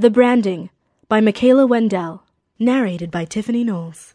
The Branding by Michaela Wendell. Narrated by Tiffany Knowles.